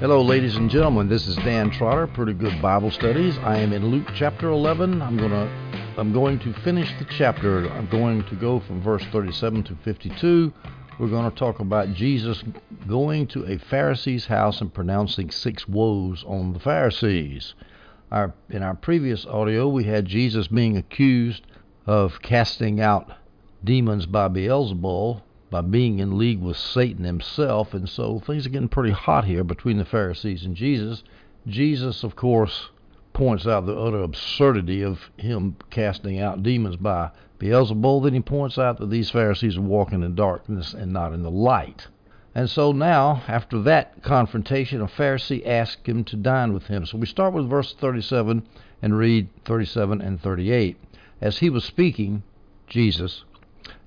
Hello, ladies and gentlemen. This is Dan Trotter. Pretty good Bible studies. I am in Luke chapter 11. I'm gonna, I'm going to finish the chapter. I'm going to go from verse 37 to 52. We're going to talk about Jesus going to a Pharisee's house and pronouncing six woes on the Pharisees. Our, in our previous audio, we had Jesus being accused of casting out demons by Beelzebul, by being in league with Satan himself, and so things are getting pretty hot here between the Pharisees and Jesus. Jesus, of course, points out the utter absurdity of him casting out demons by Beelzebul. Then he points out that these Pharisees are walking in darkness and not in the light. And so now, after that confrontation, a Pharisee asked him to dine with him. So we start with verse 37 and read 37 and 38. As he was speaking, Jesus,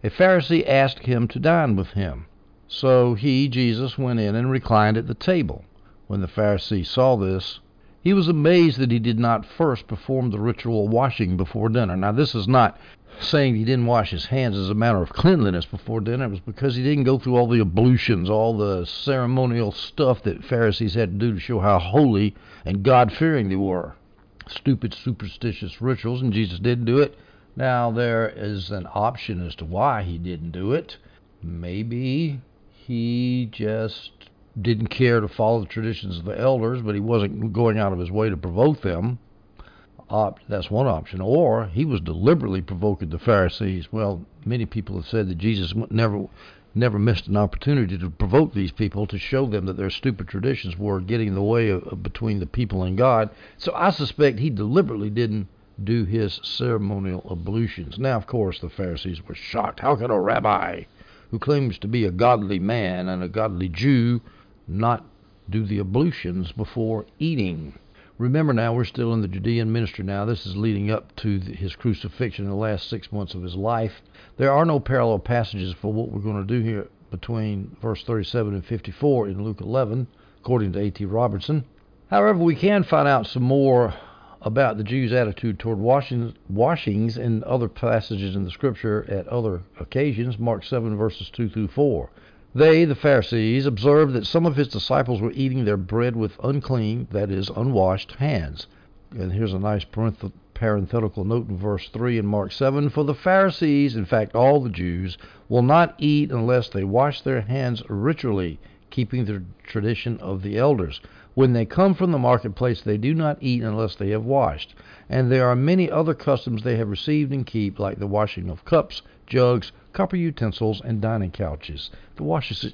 a Pharisee asked him to dine with him. So he, Jesus, went in and reclined at the table. When the Pharisee saw this, he was amazed that he did not first perform the ritual washing before dinner. Now, this is not saying he didn't wash his hands as a matter of cleanliness before dinner. It was because he didn't go through all the ablutions, all the ceremonial stuff that Pharisees had to do to show how holy and God fearing they were. Stupid, superstitious rituals, and Jesus didn't do it. Now, there is an option as to why he didn't do it. Maybe he just didn't care to follow the traditions of the elders, but he wasn't going out of his way to provoke them. Op- that's one option. Or he was deliberately provoking the Pharisees. Well, many people have said that Jesus never never missed an opportunity to provoke these people to show them that their stupid traditions were getting in the way of, of between the people and God. So I suspect he deliberately didn't do his ceremonial ablutions. Now, of course, the Pharisees were shocked. How can a rabbi who claims to be a godly man and a godly Jew not do the ablutions before eating? Remember now, we're still in the Judean ministry now. This is leading up to his crucifixion in the last six months of his life. There are no parallel passages for what we're going to do here between verse 37 and 54 in Luke 11, according to A.T. Robertson. However, we can find out some more about the Jews' attitude toward washings, washings in other passages in the Scripture at other occasions, Mark 7, verses 2 through 4. They, the Pharisees, observed that some of his disciples were eating their bread with unclean, that is, unwashed hands. And here's a nice parenthetical note in verse 3 in Mark 7 For the Pharisees, in fact, all the Jews, will not eat unless they wash their hands ritually, keeping the tradition of the elders. When they come from the marketplace, they do not eat unless they have washed. And there are many other customs they have received and keep, like the washing of cups, jugs, copper utensils, and dining couches. The washes.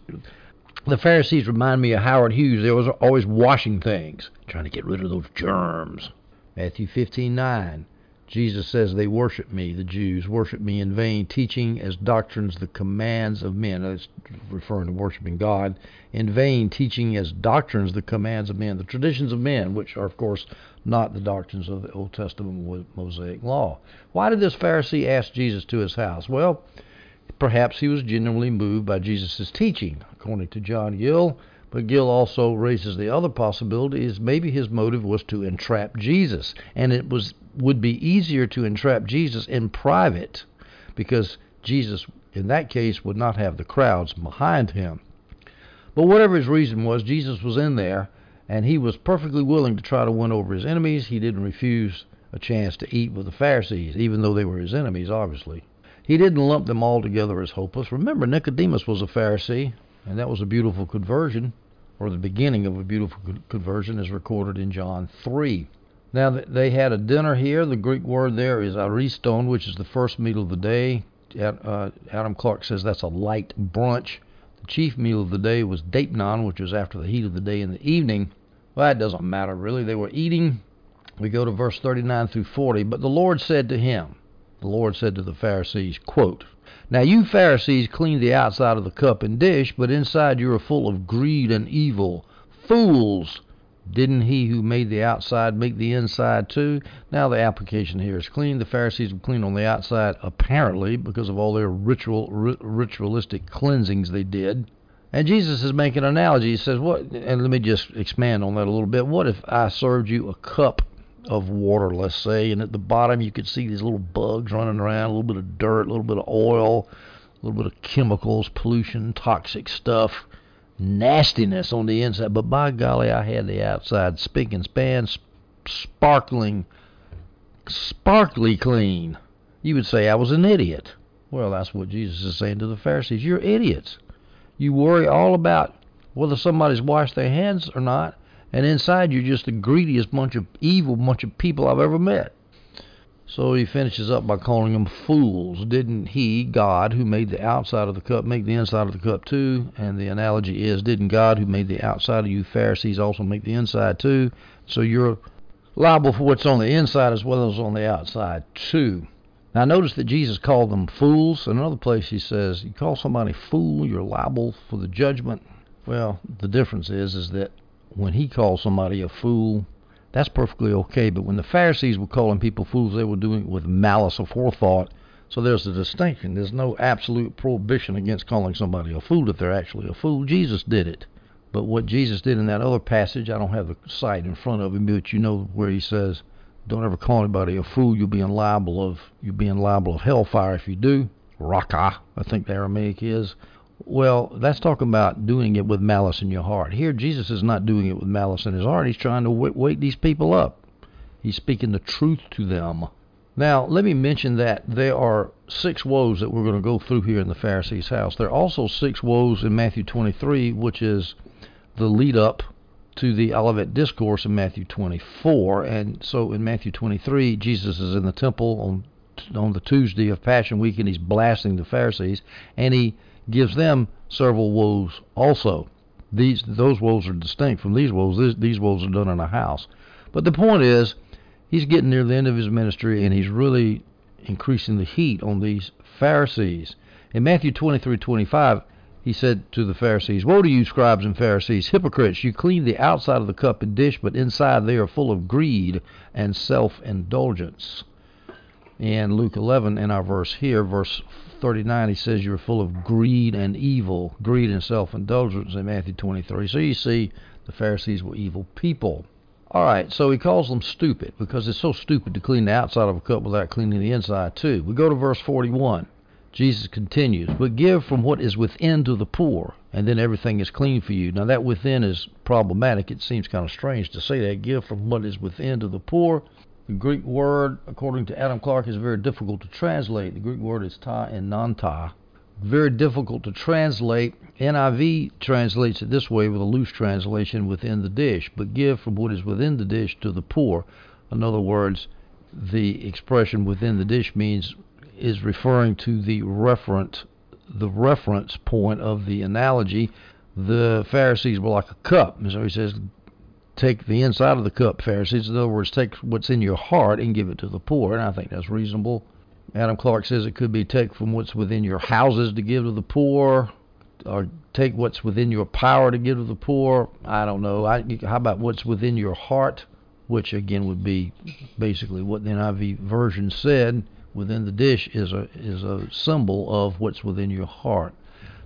The Pharisees remind me of Howard Hughes. They was always washing things, trying to get rid of those germs. Matthew 15:9. Jesus says they worship me, the Jews worship me in vain, teaching as doctrines the commands of men. That's referring to worshiping God. In vain, teaching as doctrines the commands of men, the traditions of men, which are, of course, not the doctrines of the Old Testament Mosaic law. Why did this Pharisee ask Jesus to his house? Well, perhaps he was genuinely moved by Jesus' teaching, according to John Gill. But Gill also raises the other possibility is maybe his motive was to entrap Jesus, and it was would be easier to entrap Jesus in private because Jesus in that case would not have the crowds behind him. But whatever his reason was, Jesus was in there and he was perfectly willing to try to win over his enemies. He didn't refuse a chance to eat with the Pharisees, even though they were his enemies, obviously. He didn't lump them all together as hopeless. Remember, Nicodemus was a Pharisee, and that was a beautiful conversion, or the beginning of a beautiful conversion, as recorded in John 3. Now, they had a dinner here. The Greek word there is ariston, which is the first meal of the day. Uh, Adam Clarke says that's a light brunch. The chief meal of the day was deipnon, which was after the heat of the day in the evening. Well, that doesn't matter, really. They were eating. We go to verse 39 through 40. But the Lord said to him, the Lord said to the Pharisees, quote, Now you Pharisees clean the outside of the cup and dish, but inside you are full of greed and evil. Fools! Didn't he who made the outside make the inside too? Now the application here is clean. The Pharisees were clean on the outside, apparently, because of all their ritual ritualistic cleansings they did. And Jesus is making an analogy. He says, "What?" And let me just expand on that a little bit. What if I served you a cup of water, let's say, and at the bottom you could see these little bugs running around, a little bit of dirt, a little bit of oil, a little bit of chemicals, pollution, toxic stuff. nastiness on the inside, but by golly, I had the outside spick and span, sparkling, sparkly clean. You would say I was an idiot. Well, that's what Jesus is saying to the Pharisees. You're idiots. You worry all about whether somebody's washed their hands or not, and inside you're just the greediest bunch of evil bunch of people I've ever met. So he finishes up by calling them fools. Didn't he, God, who made the outside of the cup, make the inside of the cup too? And the analogy is, didn't God, who made the outside of you Pharisees, also make the inside too? So you're liable for what's on the inside as well as on the outside too. Now notice that Jesus called them fools. In another place he says, you call somebody fool, you're liable for the judgment. Well, the difference is is that when he calls somebody a fool, that's perfectly okay. But when the Pharisees were calling people fools, they were doing it with malice of forethought. So there's a distinction. There's no absolute prohibition against calling somebody a fool if they're actually a fool. Jesus did it. But what Jesus did in that other passage, I don't have the site in front of me, but you know where he says, "Don't ever call anybody a fool. You'll be liable of you'll be liable of hellfire if you do." Raca, I think the Aramaic is. Well, that's talking about doing it with malice in your heart. Here, Jesus is not doing it with malice in his heart. He's trying to wake these people up. He's speaking the truth to them. Now, let me mention that there are six woes that we're going to go through here in the Pharisee's house. There are also six woes in Matthew 23, which is the lead up to the Olivet Discourse in Matthew 24. And so in Matthew 23, Jesus is in the temple on on the Tuesday of Passion Week, and he's blasting the Pharisees, and he gives them several woes also. These those woes are distinct from these woes. These, these woes are done in a house. But the point is, he's getting near the end of his ministry, and he's really increasing the heat on these Pharisees. In Matthew 23:25, he said to the Pharisees, Woe to you, scribes and Pharisees, hypocrites! You clean the outside of the cup and dish, but inside they are full of greed and self indulgence. In Luke 11, in our verse here, verse 39, he says you're full of greed and evil, greed and self indulgence in Matthew 23. So you see, the Pharisees were evil people. All right, so he calls them stupid because it's so stupid to clean the outside of a cup without cleaning the inside too. We go to verse 41. Jesus continues, But give from what is within to the poor, and then everything is clean for you. Now, that within is problematic. It seems kind of strange to say that. Give from what is within to the poor, the Greek word, according to Adam Clarke, is very difficult to translate. The Greek word is ta and non-ta. Very difficult to translate. NIV translates it this way with a loose translation within the dish, but give from what is within the dish to the poor. In other words, the expression within the dish means is referring to the referent the reference point of the analogy. The Pharisees were like a cup. And so he says, take the inside of the cup, Pharisees. In other words, take what's in your heart and give it to the poor. And I think that's reasonable. Adam Clarke says it could be take from what's within your houses to give to the poor, or take what's within your power to give to the poor. I don't know. I, how about what's within your heart, which again would be basically what the NIV version said. Within the dish is a is a symbol of what's within your heart.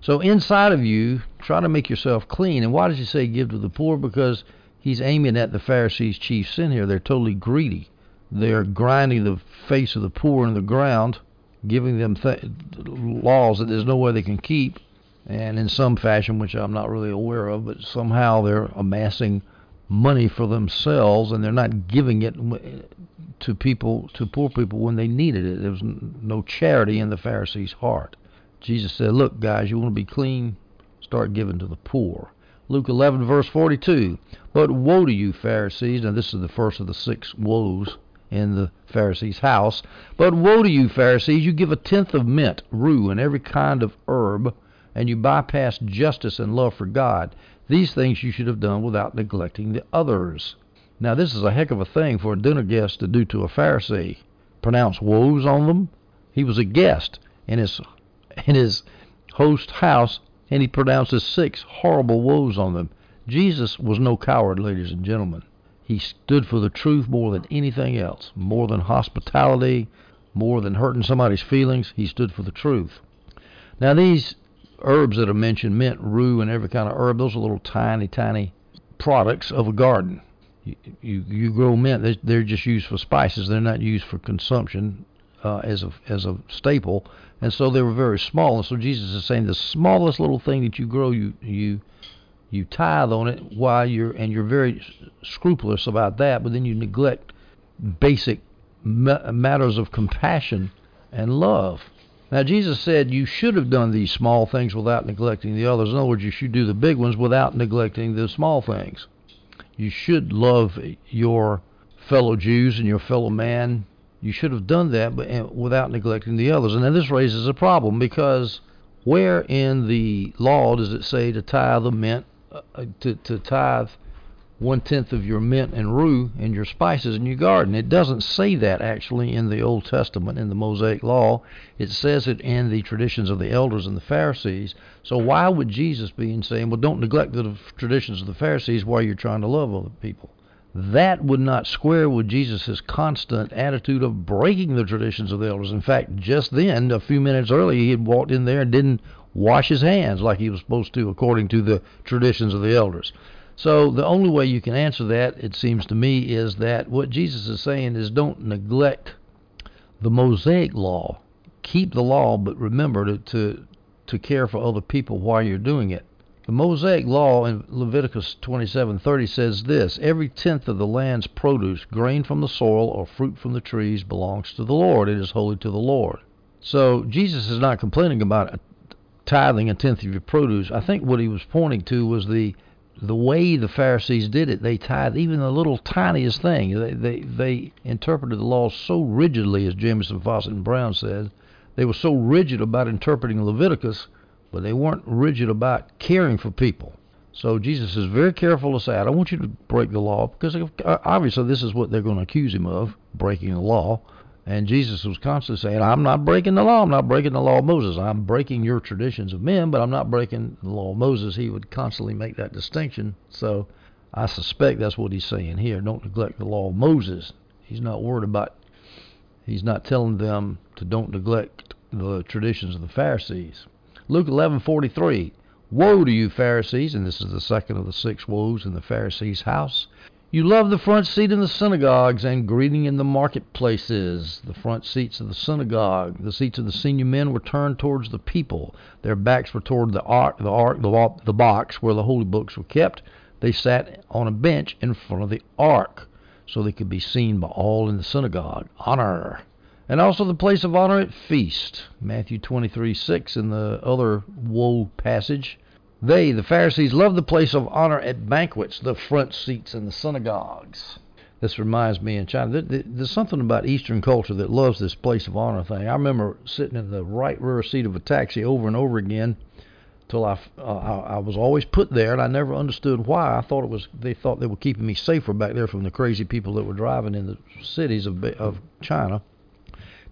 So inside of you, try to make yourself clean. And why does he say give to the poor? Because he's aiming at the Pharisees' chief sin here. They're totally greedy. They're grinding the face of the poor in the ground, giving them th- laws that there's no way they can keep, and in some fashion, which I'm not really aware of, but somehow they're amassing money for themselves and they're not giving it to people, to poor people when they needed it. There was no charity in the Pharisees' heart. Jesus said, Look, guys, you want to be clean? Start giving to the poor. Luke 11, verse 42. But woe to you, Pharisees. Now, this is the first of the six woes in the Pharisees' house. But woe to you, Pharisees. You give a tenth of mint, rue, and every kind of herb, and you bypass justice and love for God. These things you should have done without neglecting the others. Now, this is a heck of a thing for a dinner guest to do to a Pharisee. Pronounce woes on them. He was a guest in his in his host house and he pronounces six horrible woes on them. Jesus was no coward, ladies and gentlemen. He stood for the truth more than anything else, more than hospitality, more than hurting somebody's feelings. He stood for the truth. Now, these herbs that are mentioned, mint, rue, and every kind of herb, those are little tiny, tiny products of a garden. You, you, you grow mint, they're just used for spices. They're not used for consumption uh, as a as a staple, and so they were very small. And so Jesus is saying the smallest little thing that you grow, you you you tithe on it while you're and you're very scrupulous about that, but then you neglect basic matters of compassion and love. Now, Jesus said you should have done these small things without neglecting the others. In other words, you should do the big ones without neglecting the small things. You should love your fellow Jews and your fellow man. You should have done that but eh, without neglecting the others. And then this raises a problem because where in the law does it say to tithe the mint, uh, uh to, to tithe one tenth of your mint and rue and your spices in your garden. It doesn't say that actually in the Old Testament in the Mosaic Law. It says it in the traditions of the elders and the Pharisees. So why would Jesus be saying, well, don't neglect the traditions of the Pharisees while you're trying to love other people? That would not square with Jesus' constant attitude of breaking the traditions of the elders. In fact, just then, a few minutes earlier, he had walked in there and didn't wash his hands like he was supposed to according to the traditions of the elders. So the only way you can answer that, it seems to me, is that what Jesus is saying is don't neglect the Mosaic law. Keep the law, but remember to, to, to care for other people while you're doing it. The Mosaic law in Leviticus 27:30 says this: Every tenth of the land's produce, grain from the soil or fruit from the trees, belongs to the Lord. It is holy to the Lord. So Jesus is not complaining about tithing a tenth of your produce. I think what he was pointing to was the the way the Pharisees did it, they tied even the little tiniest thing. They they, they interpreted the law so rigidly, as Jamieson, Fausset, and Brown said. They were so rigid about interpreting Leviticus, but they weren't rigid about caring for people. So Jesus is very careful to say, I don't want you to break the law, because uh, obviously this is what they're going to accuse him of, breaking the law. And Jesus was constantly saying, I'm not breaking the law. I'm not breaking the law of Moses. I'm breaking your traditions of men, but I'm not breaking the law of Moses. He would constantly make that distinction. So I suspect that's what he's saying here. Don't neglect the law of Moses. He's not worried about, he's not telling them to don't neglect the traditions of the Pharisees. Luke 11:43 Woe to you Pharisees and this is the second of the six woes in the Pharisees' house you love the front seat in the synagogues and greeting in the marketplaces. The front seats of the synagogue, the seats of the senior men were turned towards the people. Their backs were toward the ark, the ark, the, the box where the holy books were kept. They sat on a bench in front of the ark, so they could be seen by all in the synagogue. Honor. And also the place of honor at feast. Matthew 23 6 in the other woe passage. They, the Pharisees, loved the place of honor at banquets, the front seats in the synagogues. This reminds me in China, there's something about Eastern culture that loves this place of honor thing. I remember sitting in the right rear seat of a taxi over and over again till I, uh, I was always put there, and I never understood why. I thought it was they thought they were keeping me safer back there from the crazy people that were driving in the cities of of China.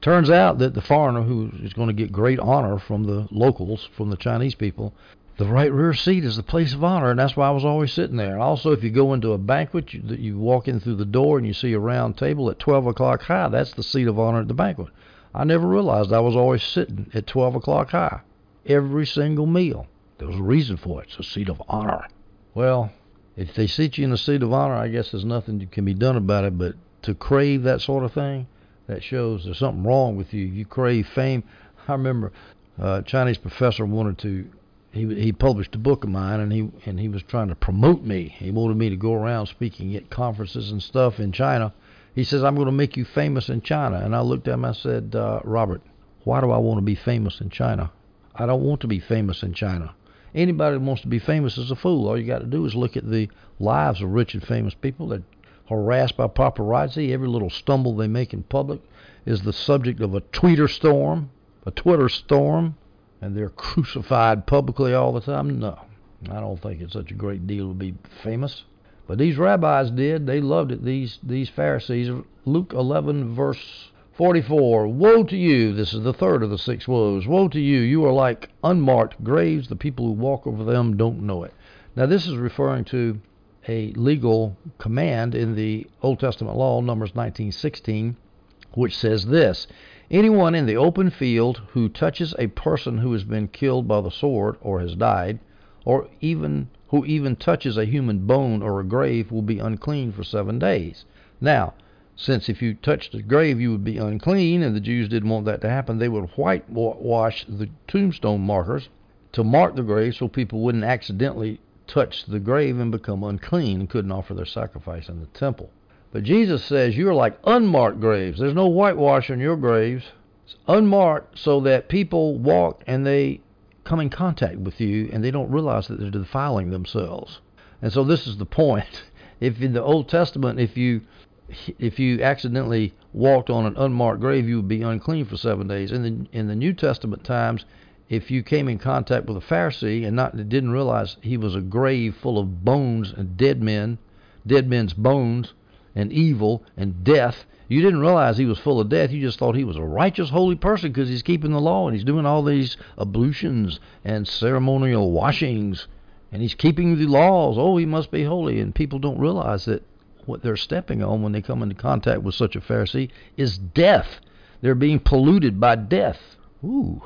Turns out that the foreigner who is going to get great honor from the locals, from the Chinese people, the right rear seat is the place of honor, and that's why I was always sitting there. Also, if you go into a banquet, you, you walk in through the door and you see a round table at 12 o'clock high. That's the seat of honor at the banquet. I never realized I was always sitting at 12 o'clock high every single meal. There was a reason for it. It's a seat of honor. Well, if they seat you in a seat of honor, I guess there's nothing that can be done about it. But to crave that sort of thing, that shows there's something wrong with you. You crave fame. I remember a Chinese professor wanted to he he published a book of mine and he and he was trying to promote me. He wanted me to go around speaking at conferences and stuff in China. He says I'm going to make you famous in China, and I looked at him. I said, uh, Robert, why do I want to be famous in China? I don't want to be famous in China. Anybody that wants to be famous is a fool. All you got to do is look at the lives of rich and famous people. They're harassed by paparazzi. Every little stumble they make in public is the subject of a tweeter storm, a Twitter storm and they're crucified publicly all the time? No. I don't think it's such a great deal to be famous. But these rabbis did. They loved it, these, these Pharisees. Luke 11, verse 44 Woe to you! This is the third of the six woes. Woe to you! You are like unmarked graves. The people who walk over them don't know it. Now, this is referring to a legal command in the Old Testament law, Numbers 19:16, which says this Anyone in the open field who touches a person who has been killed by the sword or has died, or even who even touches a human bone or a grave will be unclean for seven days. Now, since if you touched a grave you would be unclean, and the Jews didn't want that to happen, they would whitewash the tombstone markers to mark the grave so people wouldn't accidentally touch the grave and become unclean and couldn't offer their sacrifice in the temple. But Jesus says you're like unmarked graves. There's no whitewash on your graves. It's unmarked so that people walk and they come in contact with you and they don't realize that they're defiling themselves. And so this is the point. If in the Old Testament, if you if you accidentally walked on an unmarked grave, you would be unclean for seven days. In the in the New Testament times, if you came in contact with a Pharisee and not didn't realize he was a grave full of bones and dead men, dead men's bones and evil and death, you didn't realize he was full of death. You just thought he was a righteous, holy person because he's keeping the law and he's doing all these ablutions and ceremonial washings and he's keeping the laws. Oh, he must be holy. And people don't realize that what they're stepping on when they come into contact with such a Pharisee is death. They're being polluted by death. Ooh,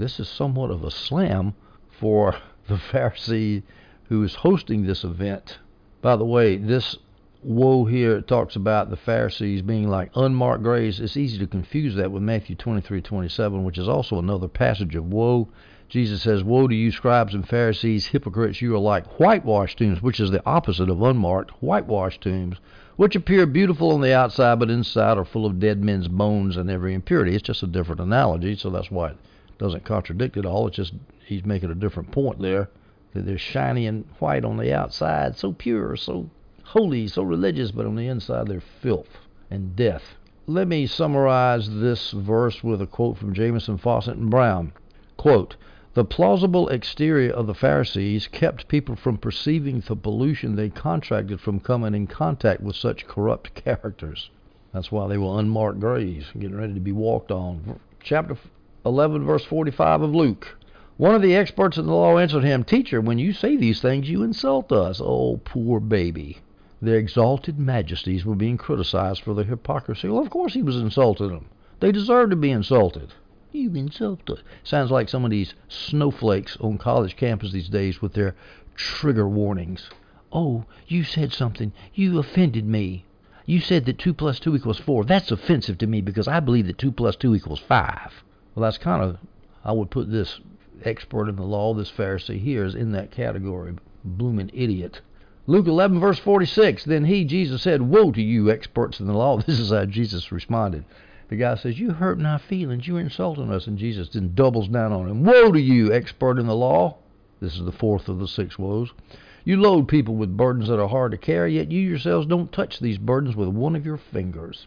this is somewhat of a slam for the Pharisee who is hosting this event. By the way, this woe here talks about the Pharisees being like unmarked graves. It's easy to confuse that with Matthew 23:27, which is also another passage of woe. Jesus says, Woe to you, scribes and Pharisees, hypocrites, you are like whitewashed tombs, which is the opposite of unmarked, whitewashed tombs, which appear beautiful on the outside, but inside are full of dead men's bones and every impurity. It's just a different analogy, so that's why doesn't contradict it all. It's just he's making a different point there. That they're shiny and white on the outside, so pure, so holy, so religious, but on the inside they're filth and death. Let me summarize this verse with a quote from Jamieson Fausset and Brown. Quote, the plausible exterior of the Pharisees kept people from perceiving the pollution they contracted from coming in contact with such corrupt characters. That's why they were unmarked graves, getting ready to be walked on. Chapter 11, verse 45 of Luke. One of the experts in the law answered him, Teacher, when you say these things, you insult us. Oh, poor baby. Their exalted majesties were being criticized for their hypocrisy. Well, of course he was insulting them. They deserved to be insulted. You insulted. Sounds like some of these snowflakes on college campus these days with their trigger warnings. Oh, you said something. You offended me. You said that 2 plus 2 equals 4. That's offensive to me because I believe that 2 plus 2 equals 5. Well, that's kind of, I would put this expert in the law, this Pharisee here, is in that category. Blooming idiot. Luke 11, verse 46. Then he, Jesus, said, Woe to you, experts in the law. This is how Jesus responded. The guy says, You hurt my feelings. You're insulting us. And Jesus then doubles down on him. Woe to you, expert in the law. This is the fourth of the six woes. You load people with burdens that are hard to carry, yet you yourselves don't touch these burdens with one of your fingers.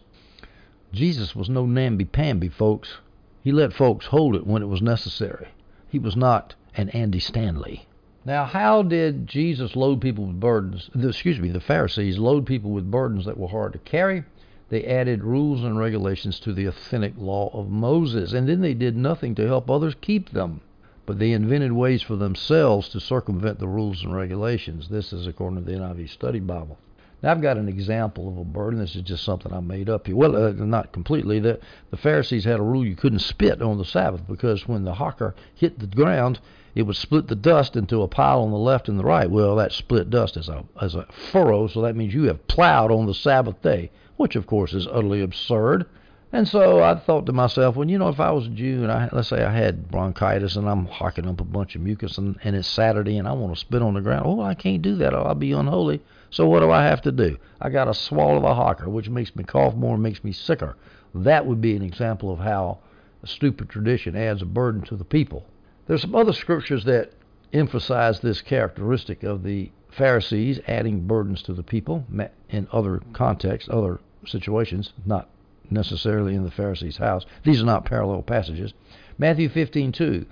Jesus was no namby-pamby, folks. He let folks hold it when it was necessary. He was not an Andy Stanley. Now, how did Jesus load people with burdens? Excuse me, the Pharisees load people with burdens that were hard to carry they added rules and regulations to the authentic law of Moses, and then they did nothing to help others keep them. But they invented ways for themselves to circumvent the rules and regulations. This is according to the NIV Study Bible. Now, I've got an example of a burden. This is just something I made up here. Well, uh, not completely. The, the Pharisees had a rule you couldn't spit on the Sabbath because when the hocker hit the ground, it would split the dust into a pile on the left and the right. Well, that split dust is a, is a furrow, so that means you have plowed on the Sabbath day which of course is utterly absurd. And so I thought to myself, well, you know, if I was a Jew and I, let's say I had bronchitis and I'm hocking up a bunch of mucus and, and it's Saturday and I want to spit on the ground, oh, I can't do that. I'll be unholy. So what do I have to do? I got to swallow of a hocker, which makes me cough more and makes me sicker. That would be an example of how a stupid tradition adds a burden to the people. There's some other scriptures that emphasize this characteristic of the Pharisees adding burdens to the people in other contexts, other situations, not necessarily in the Pharisees' house. These are not parallel passages. Matthew 15:2.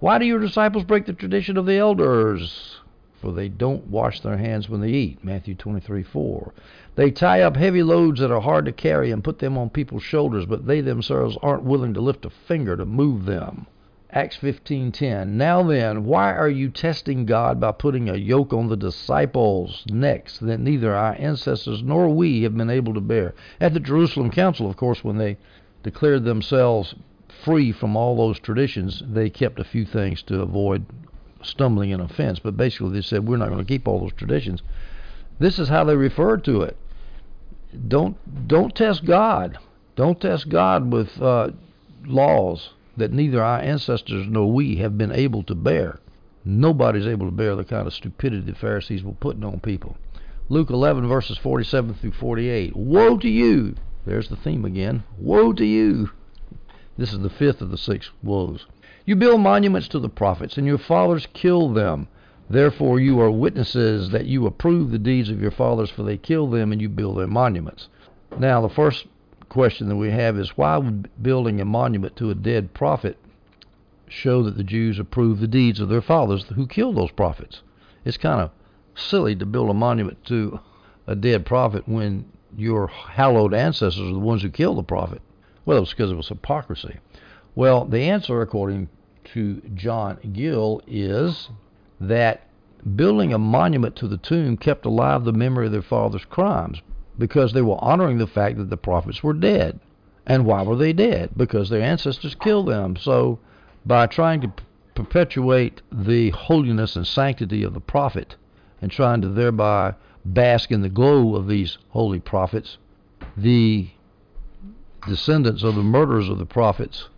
Why do your disciples break the tradition of the elders? For they don't wash their hands when they eat. Matthew 23:4. They tie up heavy loads that are hard to carry and put them on people's shoulders, but they themselves aren't willing to lift a finger to move them. Acts 15:10 Now then why are you testing God by putting a yoke on the disciples necks that neither our ancestors nor we have been able to bear at the Jerusalem council of course when they declared themselves free from all those traditions they kept a few things to avoid stumbling in offense but basically they said we're not going to keep all those traditions this is how they referred to it don't don't test God don't test God with uh, laws that neither our ancestors nor we have been able to bear. Nobody's able to bear the kind of stupidity the Pharisees were putting on people. Luke 11, verses 47 through 48. Woe to you! There's the theme again. Woe to you! This is the fifth of the six woes. You build monuments to the prophets, and your fathers killed them. Therefore you are witnesses that you approve the deeds of your fathers, for they killed them, and you build their monuments. Now, the first question that we have is why would building a monument to a dead prophet show that the Jews approve the deeds of their fathers who killed those prophets? It's kind of silly to build a monument to a dead prophet when your hallowed ancestors are the ones who killed the prophet. Well, it was because it was hypocrisy. Well, the answer, according to John Gill, is that building a monument to the tomb kept alive the memory of their father's crimes because they were honoring the fact that the prophets were dead. And why were they dead? Because their ancestors killed them. So, by trying to perpetuate the holiness and sanctity of the prophet and trying to thereby bask in the glow of these holy prophets, the descendants of the murderers of the prophets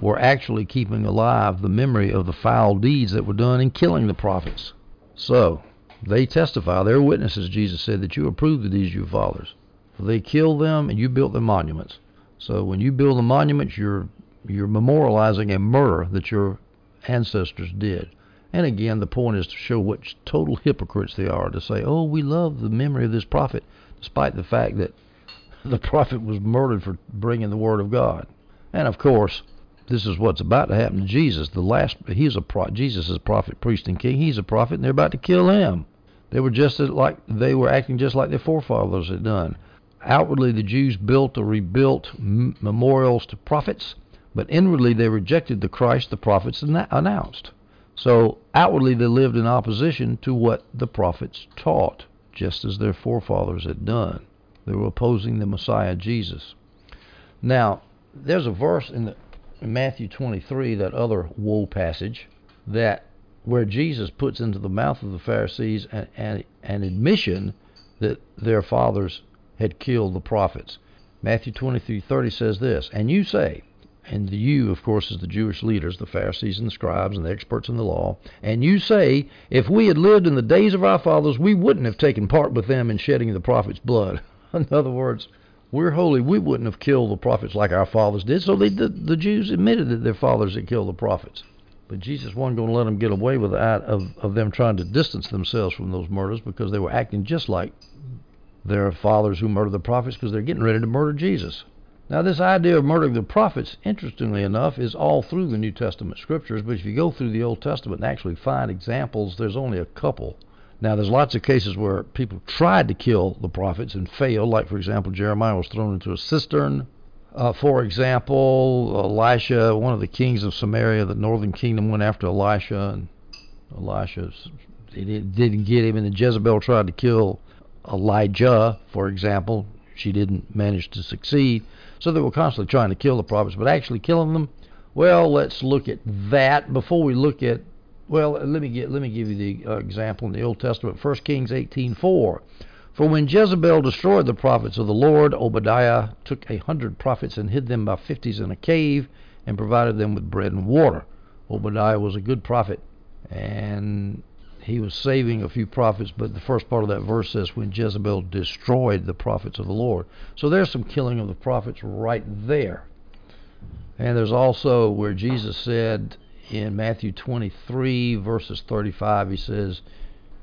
were actually keeping alive the memory of the foul deeds that were done in killing the prophets. So, they testify, they're witnesses, Jesus said, that you approved the deeds of your fathers. For they killed them and you built their monuments. So when you build the monuments, you're you're memorializing a murder that your ancestors did. And again, the point is to show what total hypocrites they are to say, oh, we love the memory of this prophet, despite the fact that the prophet was murdered for bringing the word of God. And of course, this is what's about to happen to Jesus. The last, he's a pro, Jesus is a prophet, priest, and king. He's a prophet, and they're about to kill him. They were just like they were acting just like their forefathers had done. Outwardly, the Jews built or rebuilt memorials to prophets, but inwardly they rejected the Christ the prophets announced. So outwardly they lived in opposition to what the prophets taught, just as their forefathers had done. They were opposing the Messiah Jesus. Now, there's a verse in the Matthew 23, that other woe passage, that where Jesus puts into the mouth of the Pharisees an, an, an admission that their fathers had killed the prophets. Matthew 23:30 says this, "And you say, and the you, of course, is the Jewish leaders, the Pharisees and the scribes and the experts in the law, and you say, if we had lived in the days of our fathers, we wouldn't have taken part with them in shedding the prophets' blood." In other words, we're holy. We wouldn't have killed the prophets like our fathers did. So they, the, the Jews admitted that their fathers had killed the prophets. But Jesus wasn't going to let them get away with that of, of them trying to distance themselves from those murders because they were acting just like their fathers who murdered the prophets because they're getting ready to murder Jesus. Now, this idea of murdering the prophets, interestingly enough, is all through the New Testament scriptures. But if you go through the Old Testament and actually find examples, there's only a couple now, there's lots of cases where people tried to kill the prophets and failed. Like, for example, Jeremiah was thrown into a cistern. Uh, for example, Elisha, one of the kings of Samaria, the northern kingdom, went after Elisha, and Elisha didn't get him. And then Jezebel tried to kill Elijah, for example. She didn't manage to succeed. So they were constantly trying to kill the prophets, but actually killing them. Well, let's look at that before we look at well, let me get let me give you the uh, example in the Old Testament, 1 Kings 18:4. For when Jezebel destroyed the prophets of the Lord, Obadiah took a hundred prophets and hid them by fifties in a cave and provided them with bread and water. Obadiah was a good prophet, and he was saving a few prophets, but the first part of that verse says when Jezebel destroyed the prophets of the Lord. So there's some killing of the prophets right there. And there's also where Jesus said in Matthew 23, verses 35, he says,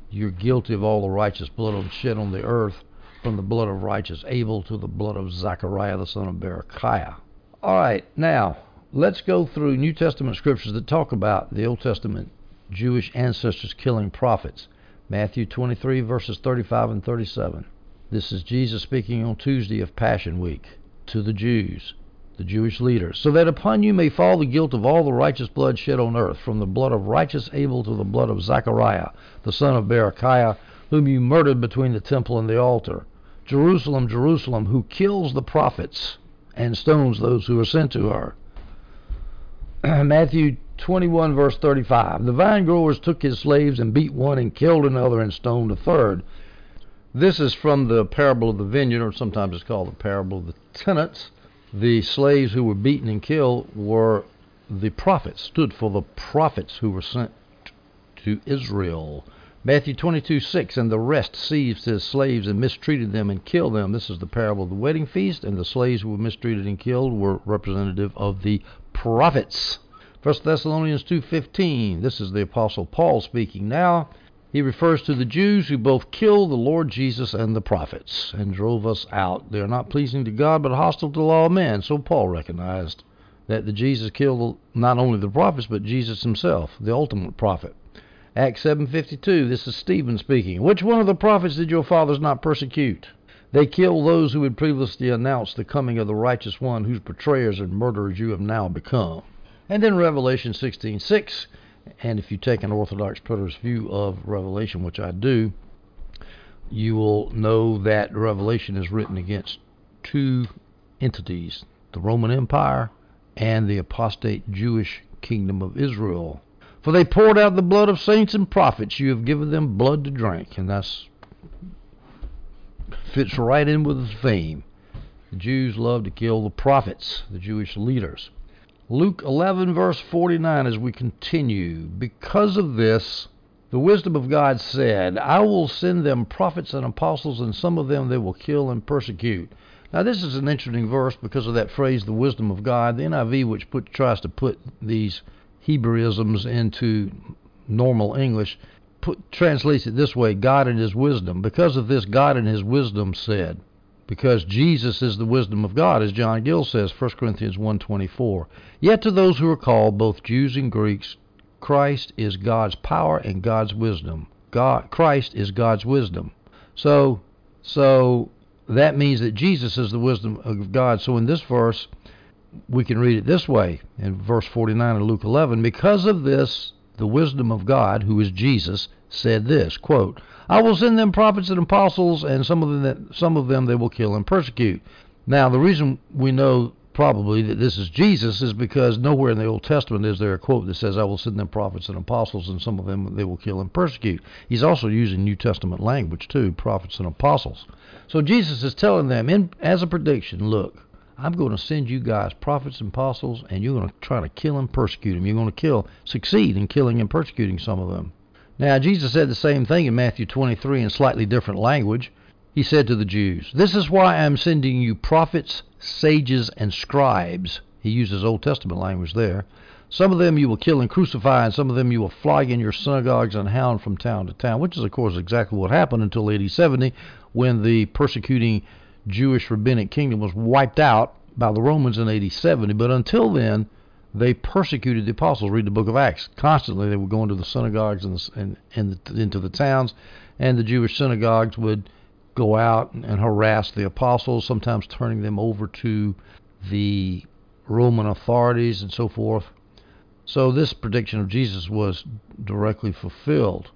You're guilty of all the righteous blood shed on the earth, from the blood of righteous Abel to the blood of Zechariah the son of Berechiah. All right, now let's go through New Testament scriptures that talk about the Old Testament Jewish ancestors killing prophets. Matthew 23, verses 35 and 37. This is Jesus speaking on Tuesday of Passion Week to the Jews the Jewish leaders, so that upon you may fall the guilt of all the righteous blood shed on earth, from the blood of righteous Abel to the blood of Zechariah, the son of Berechiah, whom you murdered between the temple and the altar. Jerusalem, Jerusalem, who kills the prophets and stones those who are sent to her. Matthew 21, verse 35. The vine growers took his slaves and beat one and killed another and stoned a third. This is from the parable of the vineyard, or sometimes it's called the parable of the tenants the slaves who were beaten and killed were the prophets, stood for the prophets who were sent to Israel. Matthew 22, 6, and the rest seized his slaves and mistreated them and killed them. This is the parable of the wedding feast, and the slaves who were mistreated and killed were representative of the prophets. 1 Thessalonians 2:15. This is the apostle Paul speaking now. He refers to the Jews who both killed the Lord Jews and the prophets and drove us out. They are not pleasing to God but hostile to the law of man. So Paul recognized that the Jesus killed not only the prophets but Jesus himself, the ultimate prophet. Acts 7:52. This is Stephen speaking. Which one of the prophets did your fathers not persecute? They killed those who had previously announced the coming of the righteous one, whose betrayers and murderers you have now become. And then Revelation 16:6. And if you take an Orthodox preterist view of Revelation, which I do, you will know that Revelation is written against two entities the Roman Empire and the apostate Jewish kingdom of Israel. For they poured out the blood of saints and prophets. You have given them blood to drink. And that's fits right in with the theme. The Jews love to kill the prophets, the Jewish leaders. Luke 11, verse 49, as we continue. Because of this, the wisdom of God said, I will send them prophets and apostles, and some of them they will kill and persecute. Now, this is an interesting verse because of that phrase, the wisdom of God. The NIV, which put, tries to put these Hebraisms into normal English, put, translates it this way God and His wisdom. Because of this, God and His wisdom said. Because Jesus is the wisdom of God, as John Gill says, 1 Corinthians 1.24. Yet to those who are called, both Jews and Greeks, Christ is God's power and God's wisdom. God, Christ is God's wisdom. So, so that means that Jesus is the wisdom of God. So in this verse, we can read it this way in verse 49 of Luke 11 because of this the wisdom of God who is Jesus said this quote I will send them prophets and apostles and some of them that, some of them they will kill and persecute. Now the reason we know probably that this is Jesus is because nowhere in the Old Testament is there a quote that says I will send them prophets and apostles and some of them they will kill and persecute. He's also using New Testament language too prophets and apostles. So Jesus is telling them in as a prediction look I'm going to send you guys prophets and apostles, and you're going to try to kill and persecute them. You're going to kill, succeed in killing and persecuting some of them. Now, Jesus said the same thing in Matthew 23 in slightly different language. He said to the Jews, This is why I'm sending you prophets, sages, and scribes. He uses Old Testament language there. Some of them you will kill and crucify, and some of them you will flog in your synagogues and hound from town to town, which is, of course, exactly what happened until AD 70 when the persecuting Jewish rabbinic kingdom was wiped out by the Romans in AD 70. But until then, they persecuted the apostles. Read the book of Acts. Constantly, they would go into the synagogues and, and, and into the towns, and the Jewish synagogues would go out and harass the apostles, sometimes turning them over to the Roman authorities and so forth. So this prediction of Jesus was directly fulfilled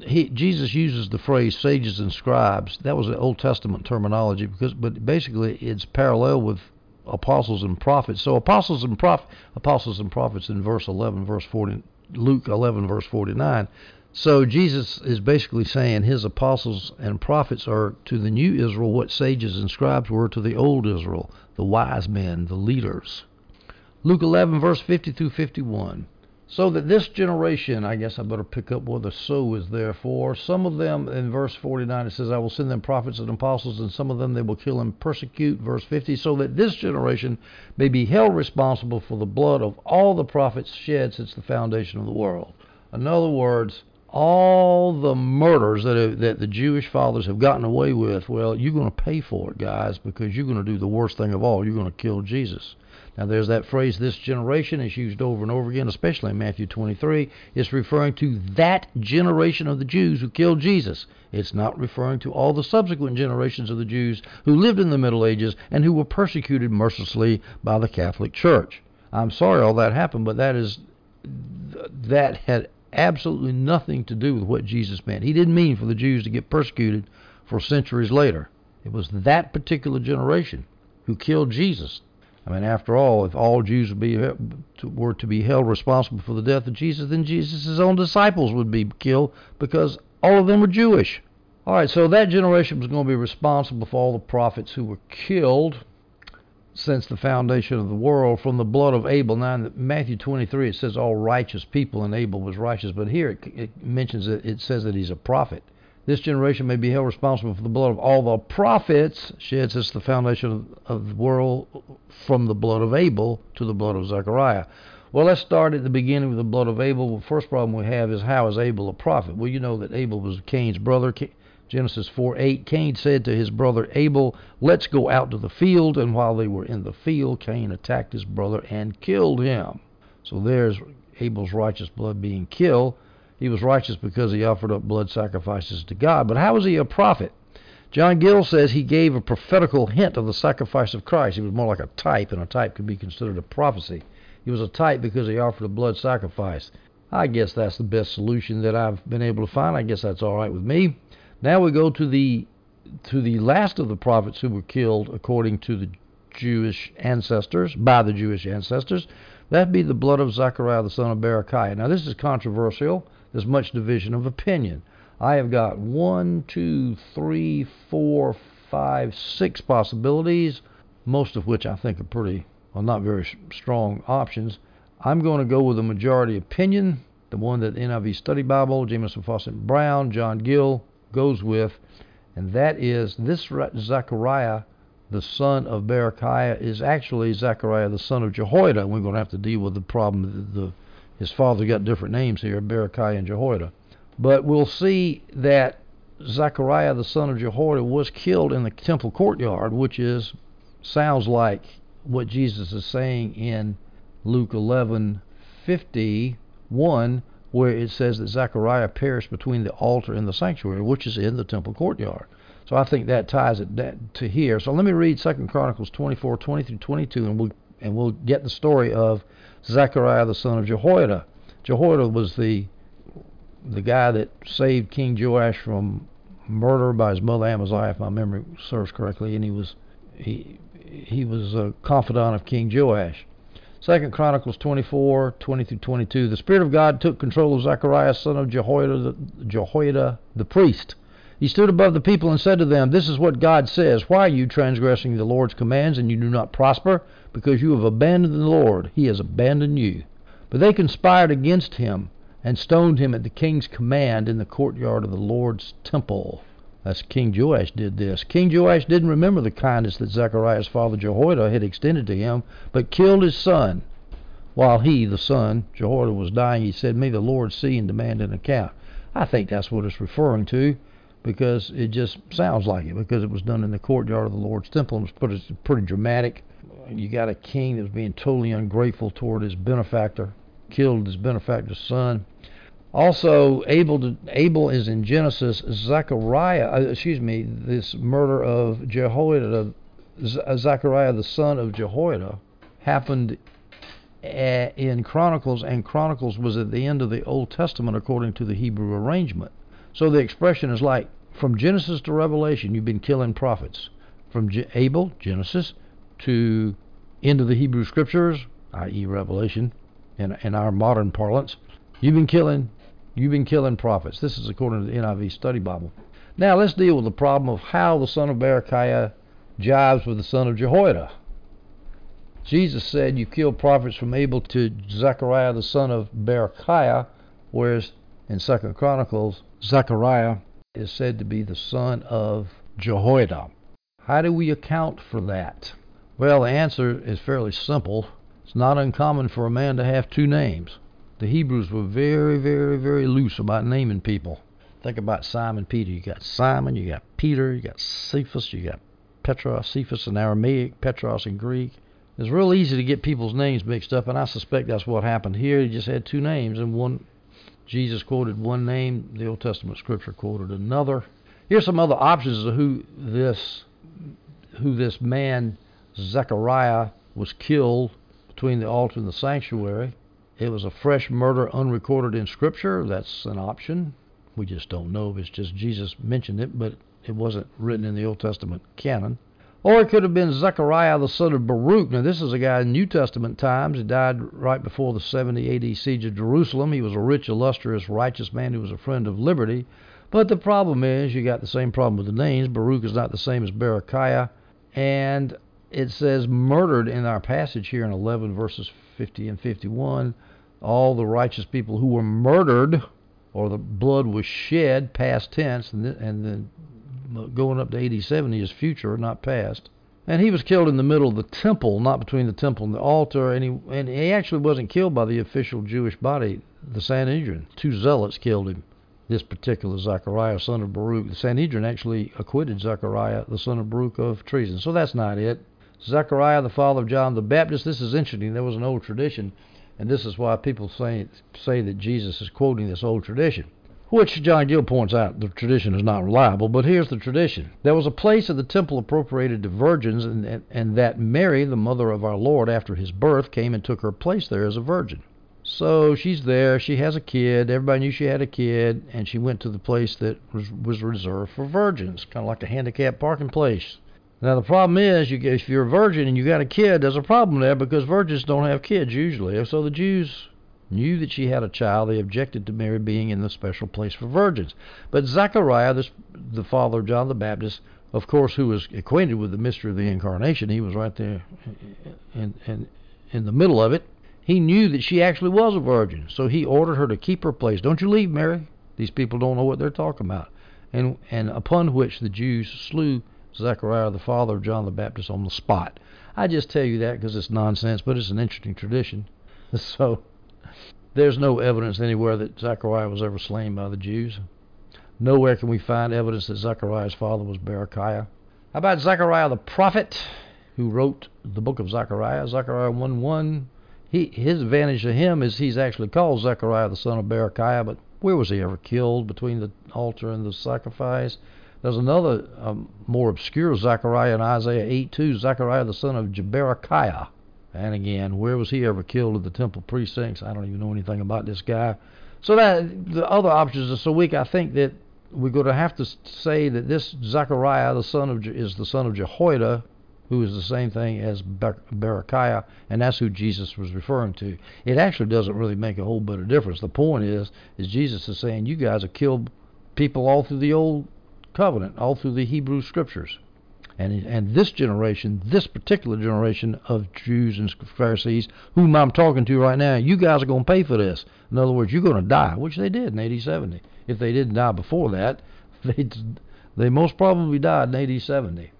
he, Jesus uses the phrase sages and scribes. That was an Old Testament terminology because, but basically it's parallel with apostles and prophets. So apostles and proph, apostles and prophets in verse 11, verse 40, Luke 11, verse 49. So Jesus is basically saying his apostles and prophets are to the new Israel what sages and scribes were to the old Israel, the wise men, the leaders. Luke 11, verse 50 through 51. So that this generation, I guess I better pick up where the so is there for. Some of them, in verse 49, it says, I will send them prophets and apostles, and some of them they will kill and persecute. Verse 50, so that this generation may be held responsible for the blood of all the prophets shed since the foundation of the world. In other words, all the murders that, that the Jewish fathers have gotten away with, well, you're going to pay for it, guys, because you're going to do the worst thing of all. You're going to kill Jesus. Now, there's that phrase, this generation, is used over and over again, especially in Matthew 23. It's referring to that generation of the Jews who killed Jesus. It's not referring to all the subsequent generations of the Jews who lived in the Middle Ages and who were persecuted mercilessly by the Catholic Church. I'm sorry all that happened, but that is that had absolutely nothing to do with what Jesus meant. He didn't mean for the Jews to get persecuted for centuries later. It was that particular generation who killed Jesus. I mean, after all, if all Jews be, were to be held responsible for the death of Jesus, then Jesus' own disciples would be killed because all of them were Jewish. All right, so that generation was going to be responsible for all the prophets who were killed. since the foundation of the world from the blood of Abel. Now in Matthew 23 it says all righteous people and Abel was righteous, but here it, it mentions that it says that he's a prophet. This generation may be held responsible for the blood of all the prophets shed since the foundation of, the world from the blood of Abel to the blood of Zechariah. Well, let's start at the beginning with the blood of Abel. The first problem we have is how is Abel a prophet? Well, you know that Abel was Cain's brother. Genesis 4 8, Cain said to his brother Abel, Let's go out to the field. And while they were in the field, Cain attacked his brother and killed him. So there's Abel's righteous blood being killed. He was righteous because he offered up blood sacrifices to God. But how was he a prophet? John Gill says he gave a prophetical hint of the sacrifice of Christ. He was more like a type, and a type could be considered a prophecy. He was a type because he offered a blood sacrifice. I guess that's the best solution that I've been able to find. I guess that's all right with me. Now we go to the to the last of the prophets who were killed according to the Jewish ancestors, by the Jewish ancestors. That'd be the blood of Zechariah the son of Berechiah. Now this is controversial. There's much division of opinion. I have got one, two, three, four, five, six possibilities, most of which I think are pretty, well, not very strong options. I'm going to go with the majority opinion, the one that the NIV Study Bible, Jamieson Fausset Brown, John Gill, goes with, and that is this Zechariah, the son of Berechiah, is actually Zechariah, the son of Jehoiada. We're going to have to deal with the problem. The, the, his father got different names here, Berechiah and Jehoiada. But we'll see that Zechariah, the son of Jehoiada, was killed in the temple courtyard, which is sounds like what Jesus is saying in Luke 11:51 where it says that Zechariah perished between the altar and the sanctuary, which is in the temple courtyard. So I think that ties it to here. So let me read Second Chronicles 24, 20 through 22, and we'll and we'll get the story of Zechariah the son of Jehoiada. Jehoiada was the the guy that saved King Joash from murder by his mother Amaziah, if my memory serves correctly, and he was he he was a confidant of King Joash. Second Chronicles 24, 20 through 22. The Spirit of God took control of Zechariah, son of Jehoiada Jehoiada, the priest. He stood above the people and said to them, This is what God says. Why are you transgressing the Lord's commands and you do not prosper? Because you have abandoned the Lord. He has abandoned you. But they conspired against him and stoned him at the king's command in the courtyard of the Lord's temple. That's King Joash did this. King Joash didn't remember the kindness that Zechariah's father Jehoiada had extended to him, but killed his son. While he, the son, Jehoiada, was dying, he said, May the Lord see and demand an account. I think that's what it's referring to because it just sounds like it because it was done in the courtyard of the Lord's temple and was pretty, pretty dramatic. You got a king that was being totally ungrateful toward his benefactor, killed his benefactor's son. Also, Abel, to, Abel is in Genesis. Zechariah, uh, excuse me, this murder of Jehoiada, uh, Zechariah the son of Jehoiada, happened a, in Chronicles, and Chronicles was at the end of the Old Testament according to the Hebrew arrangement. So the expression is like from Genesis to Revelation, you've been killing prophets. From Abel, Genesis, to end of the Hebrew Scriptures, i.e., Revelation, in, in our modern parlance, you've been killing You've been killing prophets. This is according to the NIV Study Bible. Now let's deal with the problem of how the son of Berechiah jives with the son of Jehoiada. Jesus said, You killed prophets from Abel to Zechariah the son of Berechiah, whereas in Second Chronicles, Zechariah is said to be the son of Jehoiada. How do we account for that? Well, the answer is fairly simple. It's not uncommon for a man to have two names the Hebrews were very, very, very loose about naming people. Think about Simon Peter. You got Simon, you got Peter, you got Cephas, you got Petros, Cephas in Aramaic, Petros in Greek. It's real easy to get people's names mixed up, and I suspect that's what happened here. He just had two names, and one Jesus quoted one name, the Old Testament scripture quoted another. Here's some other options of who this who this man Zechariah was killed between the altar and the sanctuary. It was a fresh murder unrecorded in Scripture. That's an option. We just don't know if it's just Jesus mentioned it, but it wasn't written in the Old Testament canon. Or it could have been Zechariah the son of Baruch. Now, this is a guy in New Testament times. He died right before the 70 AD siege of Jerusalem. He was a rich, illustrious, righteous man who was a friend of liberty. But the problem is, you got the same problem with the names. Baruch is not the same as Berechiah. And it says murdered in our passage here in 11 verses 50 and 51. All the righteous people who were murdered, or the blood was shed, past tense, and, and then going up to 80, 70 is future, not past. And he was killed in the middle of the temple, not between the temple and the altar. And he and he actually wasn't killed by the official Jewish body, the Sanhedrin. Two zealots killed him. This particular Zechariah, son of Baruch. The Sanhedrin actually acquitted Zechariah, the son of Baruch, of treason. So that's not it. Zechariah, the father of John the Baptist. This is interesting. There was an old tradition, and this is why people say say that Jesus is quoting this old tradition which John Gill points out the tradition is not reliable, but here's the tradition. There was a place in the temple appropriated to virgins, and, and, and, that Mary, the mother of our Lord after his birth, came and took her place there as a virgin. So she's there, she has a kid, everybody knew she had a kid, and she went to the place that was, was reserved for virgins, kind of like a handicapped parking place. Now the problem is, you, if you're a virgin and you got a kid, there's a problem there because virgins don't have kids usually. So the Jews knew that she had a child, they objected to Mary being in the special place for virgins. But Zechariah, this, the father of John the Baptist, of course, who was acquainted with the mystery of the incarnation, he was right there in, in, in the middle of it. He knew that she actually was a virgin, so he ordered her to keep her place. Don't you leave, Mary. These people don't know what they're talking about. And, and upon which the Jews slew Zechariah, the father of John the Baptist, on the spot. I just tell you that because it's nonsense, but it's an interesting tradition. So there's no evidence anywhere that Zechariah was ever slain by the Jews. Nowhere can we find evidence that Zechariah's father was Berechiah. How about Zechariah the prophet, who wrote the book of Zechariah, Zechariah 1 1? He, his advantage to him is he's actually called Zechariah the son of Berechiah, but where was he ever killed between the altar and the sacrifice? There's another um, more obscure Zechariah in Isaiah 8 2, Zechariah the son of Jeberechiah. And again, where was he ever killed at the temple precincts? I don't even know anything about this guy. So that the other options are so weak. I think that we're going to have to say that this Zechariah, the son of is the son of Jehoiada, who is the same thing as Berechiah, and that's who Jesus was referring to. It actually doesn't really make a whole bit of difference. The point is, is Jesus is saying you guys have killed people all through the old covenant, all through the Hebrew scriptures. And, and this generation, this particular generation of Jews and Pharisees, whom I'm talking to right now, you guys are going to pay for this. In other words, you're going to die, which they did in AD 70. If they didn't die before that, they they most probably died in AD 70.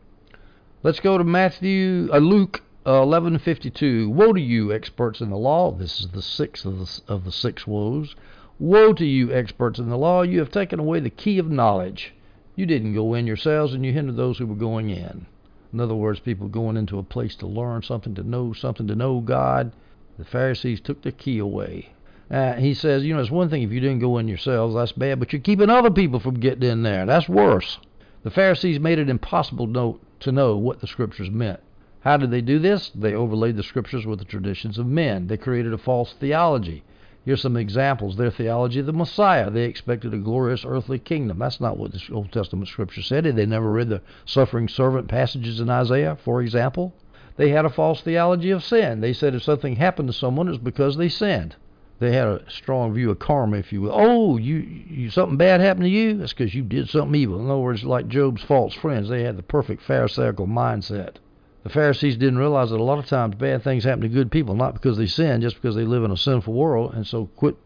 Let's go to Matthew, uh, Luke uh, 11:52. Woe to you, experts in the law! This is the sixth of the, of the six woes. Woe to you, experts in the law! You have taken away the key of knowledge. You didn't go in yourselves, and you hindered those who were going in. In other words, people going into a place to learn something, to know something, to know God. The Pharisees took the key away. Uh, he says, you know, it's one thing if you didn't go in yourselves, that's bad, but you're keeping other people from getting in there. That's worse. The Pharisees made it impossible to know, to know what the scriptures meant. How did they do this? They overlaid the scriptures with the traditions of men. They created a false theology. Here's some examples. Their theology of the Messiah. They expected a glorious earthly kingdom. That's not what the Old Testament scripture said. They never read the suffering servant passages in Isaiah, for example. They had a false theology of sin. They said if something happened to someone, it was because they sinned. They had a strong view of karma, if you will. Oh, you, you something bad happened to you? That's because you did something evil. In other words, like Job's false friends, they had the perfect Pharisaical mindset. The Pharisees didn't realize that a lot of times bad things happen to good people, not because they sin, just because they live in a sinful world. And so, quit.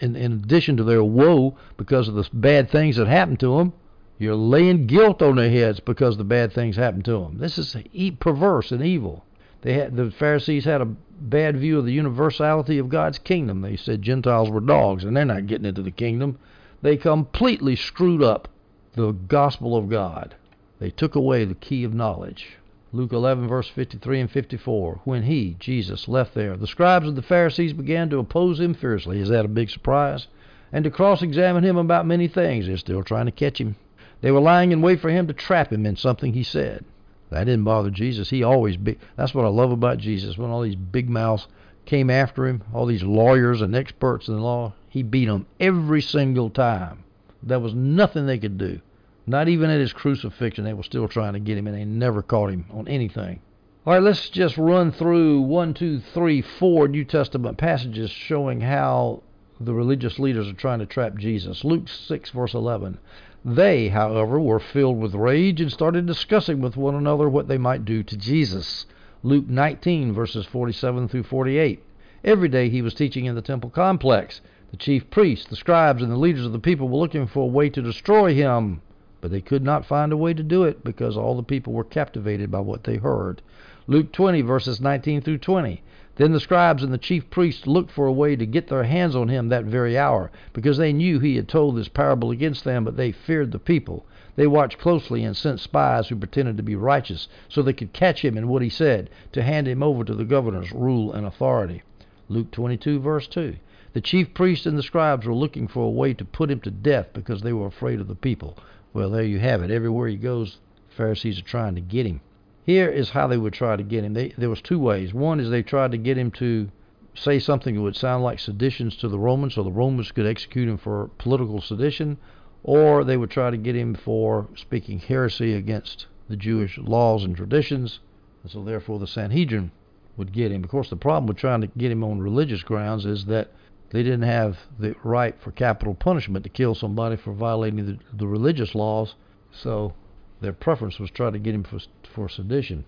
In, in addition to their woe because of the bad things that happened to them, you're laying guilt on their heads because the bad things happened to them. This is perverse and evil. They had the Pharisees had a bad view of the universality of God's kingdom. They said Gentiles were dogs, and they're not getting into the kingdom. They completely screwed up the gospel of God. They took away the key of knowledge. Luke 11, verse 53 and 54. When he, Jesus, left there, the scribes and the Pharisees began to oppose him fiercely. Is that a big surprise? And to cross examine him about many things. They're still trying to catch him. They were lying in wait for him to trap him in something he said. That didn't bother Jesus. He always big. That's what I love about Jesus. When all these big mouths came after him, all these lawyers and experts in the law, he beat them every single time. There was nothing they could do. Not even at his crucifixion, they were still trying to get him, and they never caught him on anything. All right, let's just run through one, two, three, four New Testament passages showing how the religious leaders are trying to trap Jesus. Luke 6, verse 11. They, however, were filled with rage and started discussing with one another what they might do to Jesus. Luke 19, verses 47 through 48. Every day he was teaching in the temple complex. The chief priests, the scribes, and the leaders of the people were looking for a way to destroy him, but they could not find a way to do it because all the people were captivated by what they heard. Luke 20, verses 19 through 20. Then the scribes and the chief priests looked for a way to get their hands on him that very hour, because they knew he had told this parable against them, but they feared the people. They watched closely and sent spies who pretended to be righteous, so they could catch him in what he said, to hand him over to the governor's rule and authority. Luke 22, verse 2. The chief priests and the scribes were looking for a way to put him to death because they were afraid of the people. Well, there you have it. Everywhere he goes, Pharisees are trying to get him. Here is how they would try to get him. They, there was two ways. One is they tried to get him to say something that would sound like seditions to the Romans, so the Romans could execute him for political sedition, or they would try to get him for speaking heresy against the Jewish laws and traditions, and so therefore the Sanhedrin would get him. Of course, the problem with trying to get him on religious grounds is that they didn't have the right for capital punishment to kill somebody for violating the, the religious laws, so their preference was trying to get him for, for sedition.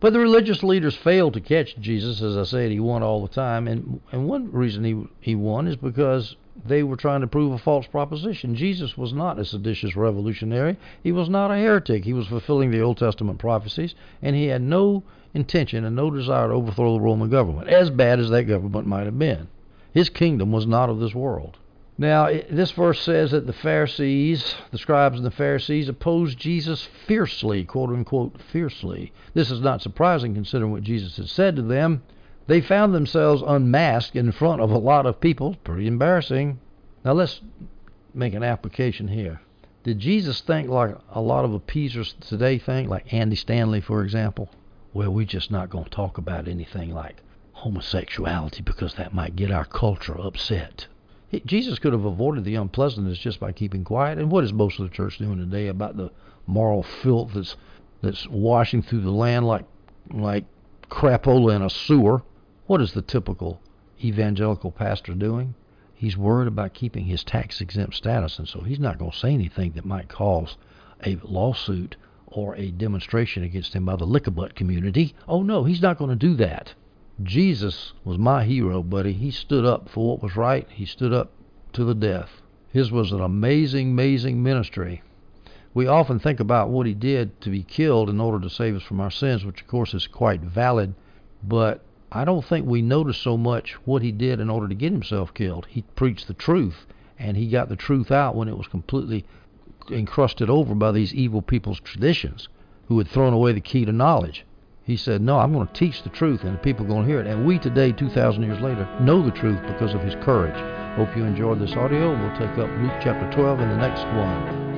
But the religious leaders failed to catch Jesus. As I said, he won all the time. And, and one reason he, he won is because they were trying to prove a false proposition. Jesus was not a seditious revolutionary. He was not a heretic. He was fulfilling the Old Testament prophecies, and he had no intention and no desire to overthrow the Roman government, as bad as that government might have been. His kingdom was not of this world. Now, this verse says that the Pharisees, the scribes and the Pharisees, opposed Jesus fiercely, quote unquote, fiercely. This is not surprising considering what Jesus had said to them. They found themselves unmasked in front of a lot of people. Pretty embarrassing. Now, let's make an application here. Did Jesus think like a lot of appeasers today think, like Andy Stanley, for example? Well, we're just not going to talk about anything like homosexuality because that might get our culture upset. Jesus could have avoided the unpleasantness just by keeping quiet. And what is most of the church doing today about the moral filth that's that's washing through the land like like crapola in a sewer? What is the typical evangelical pastor doing? He's worried about keeping his tax exempt status, and so he's not going to say anything that might cause a lawsuit or a demonstration against him by the lickabut community. Oh no, he's not going to do that. Jesus was my hero, buddy. He stood up for what was right. He stood up to the death. His was an amazing, amazing ministry. We often think about what he did to be killed in order to save us from our sins, which of course is quite valid, but I don't think we notice so much what he did in order to get himself killed. He preached the truth, and he got the truth out when it was completely encrusted over by these evil people's traditions who had thrown away the key to knowledge. He said, No, I'm going to teach the truth, and the people are going to hear it. And we today, 2,000 years later, know the truth because of his courage. Hope you enjoyed this audio. We'll take up Luke chapter 12 in the next one.